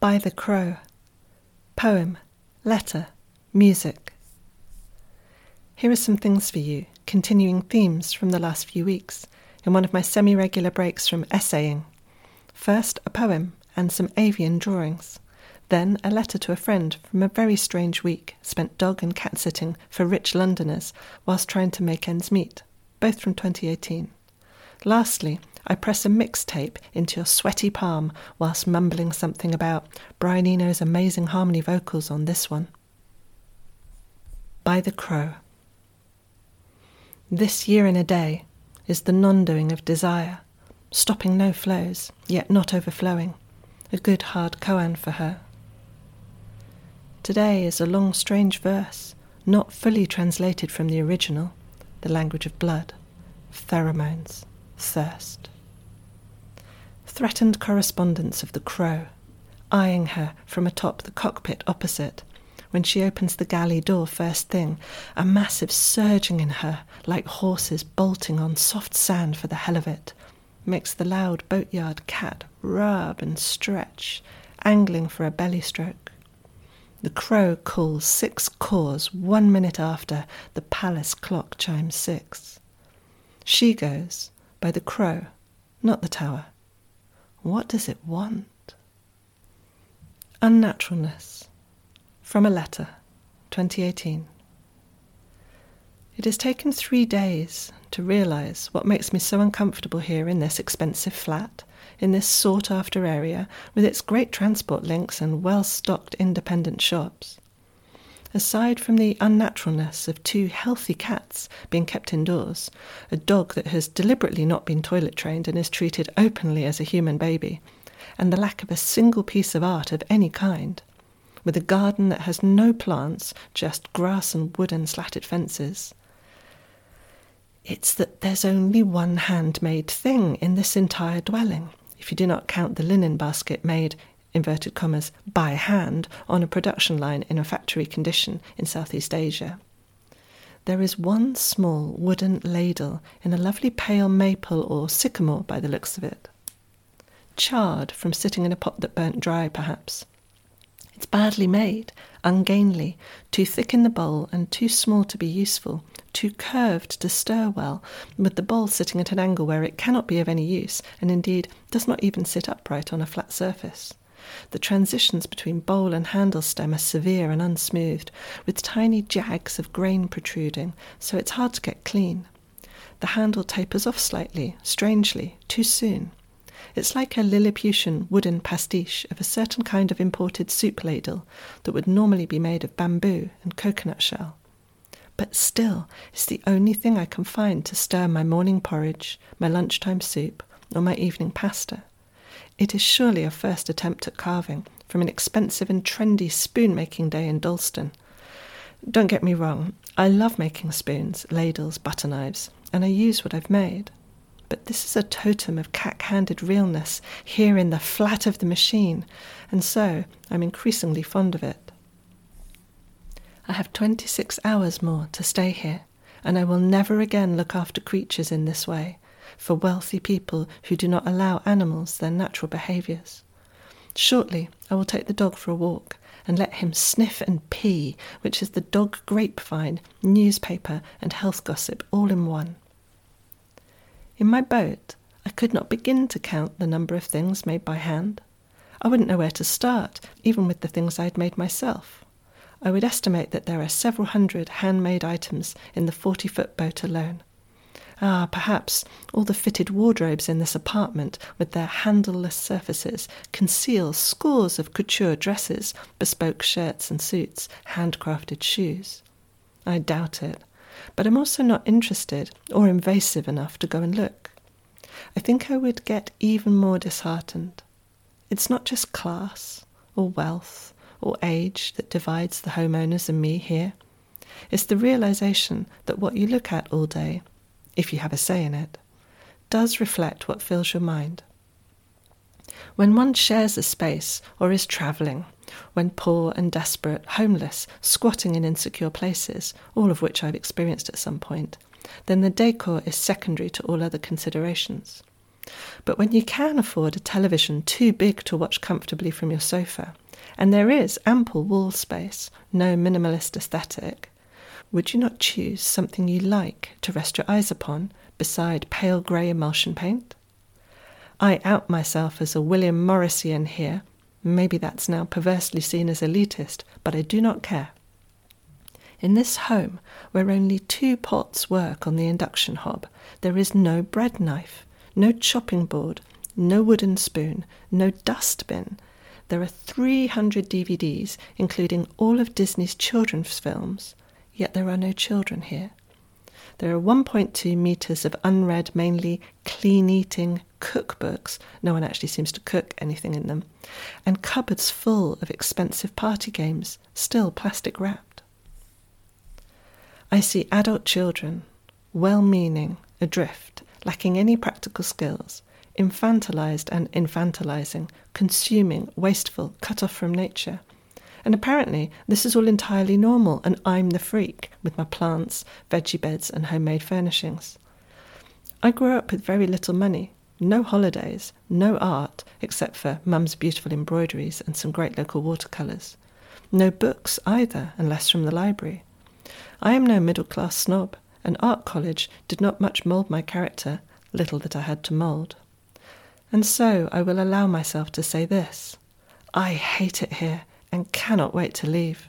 By the Crow. Poem, letter, music. Here are some things for you, continuing themes from the last few weeks, in one of my semi regular breaks from essaying. First, a poem and some avian drawings. Then, a letter to a friend from a very strange week spent dog and cat sitting for rich Londoners whilst trying to make ends meet, both from 2018. Lastly, I press a mixtape into your sweaty palm whilst mumbling something about Brian Eno's amazing harmony vocals on this one. By the Crow. This year in a day is the non doing of desire, stopping no flows, yet not overflowing. A good hard koan for her. Today is a long, strange verse, not fully translated from the original, the language of blood, pheromones, thirst. Threatened correspondence of the crow, eyeing her from atop the cockpit opposite. When she opens the galley door first thing, a massive surging in her, like horses bolting on soft sand for the hell of it, makes the loud boatyard cat rub and stretch, angling for a belly stroke. The crow calls six caws one minute after the palace clock chimes six. She goes by the crow, not the tower. What does it want? Unnaturalness. From a letter, 2018. It has taken three days to realise what makes me so uncomfortable here in this expensive flat in this sought after area with its great transport links and well stocked independent shops. Aside from the unnaturalness of two healthy cats being kept indoors, a dog that has deliberately not been toilet trained and is treated openly as a human baby, and the lack of a single piece of art of any kind, with a garden that has no plants, just grass and wooden slatted fences. It's that there's only one handmade thing in this entire dwelling, if you do not count the linen basket made, inverted commas, by hand on a production line in a factory condition in Southeast Asia. There is one small wooden ladle in a lovely pale maple or sycamore by the looks of it. Charred from sitting in a pot that burnt dry, perhaps. It's badly made, ungainly, too thick in the bowl and too small to be useful, too curved to stir well, with the bowl sitting at an angle where it cannot be of any use, and indeed does not even sit upright on a flat surface. The transitions between bowl and handle stem are severe and unsmoothed, with tiny jags of grain protruding, so it's hard to get clean. The handle tapers off slightly, strangely, too soon. It's like a Lilliputian wooden pastiche of a certain kind of imported soup ladle that would normally be made of bamboo and coconut shell but still it's the only thing I can find to stir my morning porridge, my lunchtime soup, or my evening pasta. It is surely a first attempt at carving from an expensive and trendy spoon making day in Dalston. Don't get me wrong, I love making spoons, ladles, butter knives, and I use what I've made. But this is a totem of cack handed realness here in the flat of the machine, and so I'm increasingly fond of it. I have 26 hours more to stay here, and I will never again look after creatures in this way, for wealthy people who do not allow animals their natural behaviours. Shortly, I will take the dog for a walk and let him sniff and pee, which is the dog grapevine, newspaper, and health gossip all in one. In my boat, I could not begin to count the number of things made by hand. I wouldn't know where to start, even with the things I had made myself. I would estimate that there are several hundred handmade items in the 40 foot boat alone. Ah, perhaps all the fitted wardrobes in this apartment, with their handleless surfaces, conceal scores of couture dresses, bespoke shirts and suits, handcrafted shoes. I doubt it, but I'm also not interested or invasive enough to go and look. I think I would get even more disheartened. It's not just class or wealth or age that divides the homeowners and me here. It's the realization that what you look at all day, if you have a say in it, does reflect what fills your mind. When one shares a space or is travelling, when poor and desperate, homeless, squatting in insecure places, all of which I've experienced at some point, then the decor is secondary to all other considerations. But when you can afford a television too big to watch comfortably from your sofa, and there is ample wall space, no minimalist aesthetic, would you not choose something you like to rest your eyes upon beside pale grey emulsion paint? I out myself as a William Morrisian here. Maybe that's now perversely seen as elitist, but I do not care. In this home, where only two pots work on the induction hob, there is no bread knife, no chopping board, no wooden spoon, no dustbin. There are 300 DVDs, including all of Disney's children's films, yet there are no children here. There are 1.2 metres of unread, mainly clean eating cookbooks. No one actually seems to cook anything in them. And cupboards full of expensive party games, still plastic wrapped. I see adult children, well meaning, adrift, lacking any practical skills, infantilized and infantilizing, consuming, wasteful, cut off from nature. And apparently, this is all entirely normal, and I'm the freak with my plants, veggie beds, and homemade furnishings. I grew up with very little money, no holidays, no art, except for mum's beautiful embroideries and some great local watercolours. No books either, unless from the library. I am no middle class snob, and art college did not much mould my character, little that I had to mould. And so I will allow myself to say this I hate it here, and cannot wait to leave.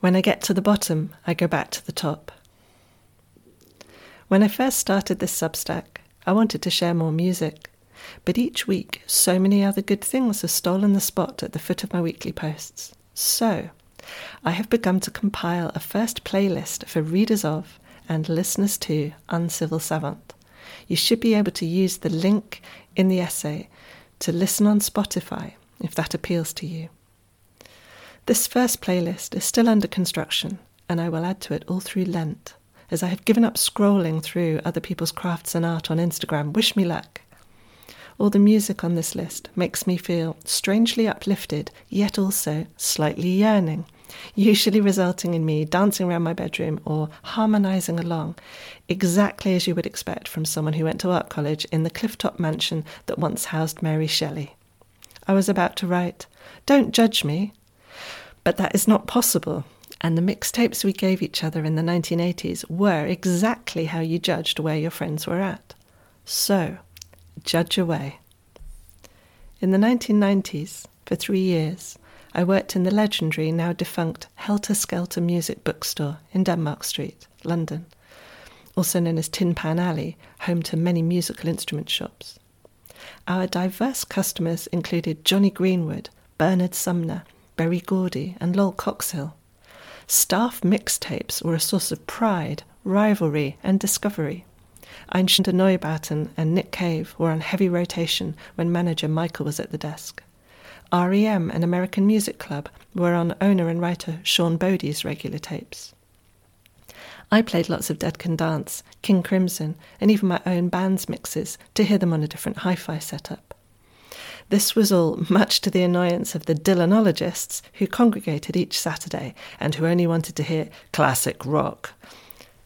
When I get to the bottom, I go back to the top. When I first started this Substack, I wanted to share more music, but each week so many other good things have stolen the spot at the foot of my weekly posts. So, I have begun to compile a first playlist for readers of and listeners to Uncivil Savant. You should be able to use the link in the essay to listen on Spotify if that appeals to you. This first playlist is still under construction, and I will add to it all through Lent, as I have given up scrolling through other people's crafts and art on Instagram. Wish me luck. All the music on this list makes me feel strangely uplifted, yet also slightly yearning, usually resulting in me dancing around my bedroom or harmonizing along, exactly as you would expect from someone who went to art college in the clifftop mansion that once housed Mary Shelley. I was about to write, Don't judge me. But that is not possible, and the mixtapes we gave each other in the 1980s were exactly how you judged where your friends were at. So, judge away. In the 1990s, for three years, I worked in the legendary, now defunct Helter Skelter Music Bookstore in Denmark Street, London, also known as Tin Pan Alley, home to many musical instrument shops. Our diverse customers included Jonny Greenwood, Bernard Sumner, Berry Gordy, and Lol Coxhill. Staff mixtapes were a source of pride, rivalry, and discovery. Einstürzende Neubauten and Nick Cave were on heavy rotation when manager Michael was at the desk. REM and American Music Club were on owner and writer Sean Body's regular tapes. I played lots of Dead Can Dance, King Crimson, and even my own band's mixes to hear them on a different hi fi setup. This was all much to the annoyance of the Dylanologists who congregated each Saturday and who only wanted to hear classic rock.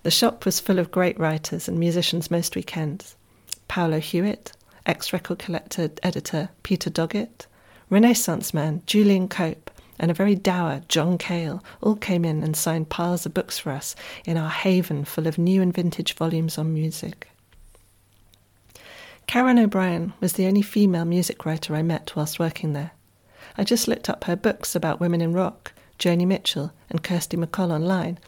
The shop was full of great writers and musicians most weekends. Paolo Hewitt, ex record collector editor Peter Doggett, Renaissance man Julian Cope, and a very dour John Cale all came in and signed piles of books for us in our haven full of new and vintage volumes on music. Karen O'Brien was the only female music writer I met whilst working there. I just looked up her books about women in rock, Joni Mitchell and Kirsty MacColl online,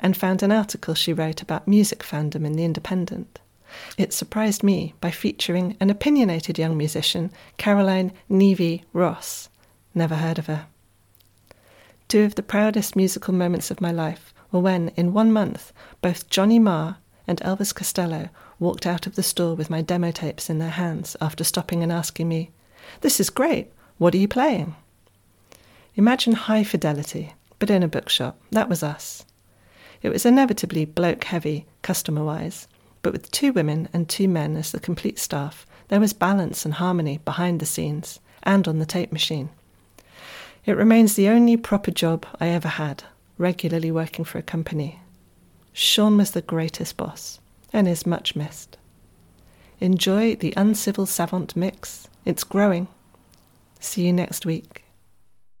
and found an article she wrote about music fandom in The Independent. It surprised me by featuring an opinionated young musician, Caroline Nevy Ross. Never heard of her. Two of the proudest musical moments of my life were when, in one month, both Johnny Marr and Elvis Costello walked out of the store with my demo tapes in their hands after stopping and asking me, This is great, what are you playing? Imagine high fidelity, but in a bookshop. That was us. It was inevitably bloke heavy, customer wise, but with two women and two men as the complete staff, there was balance and harmony behind the scenes and on the tape machine. It remains the only proper job I ever had, regularly working for a company. Sean was the greatest boss and is much missed. Enjoy the uncivil savant mix. It's growing. See you next week.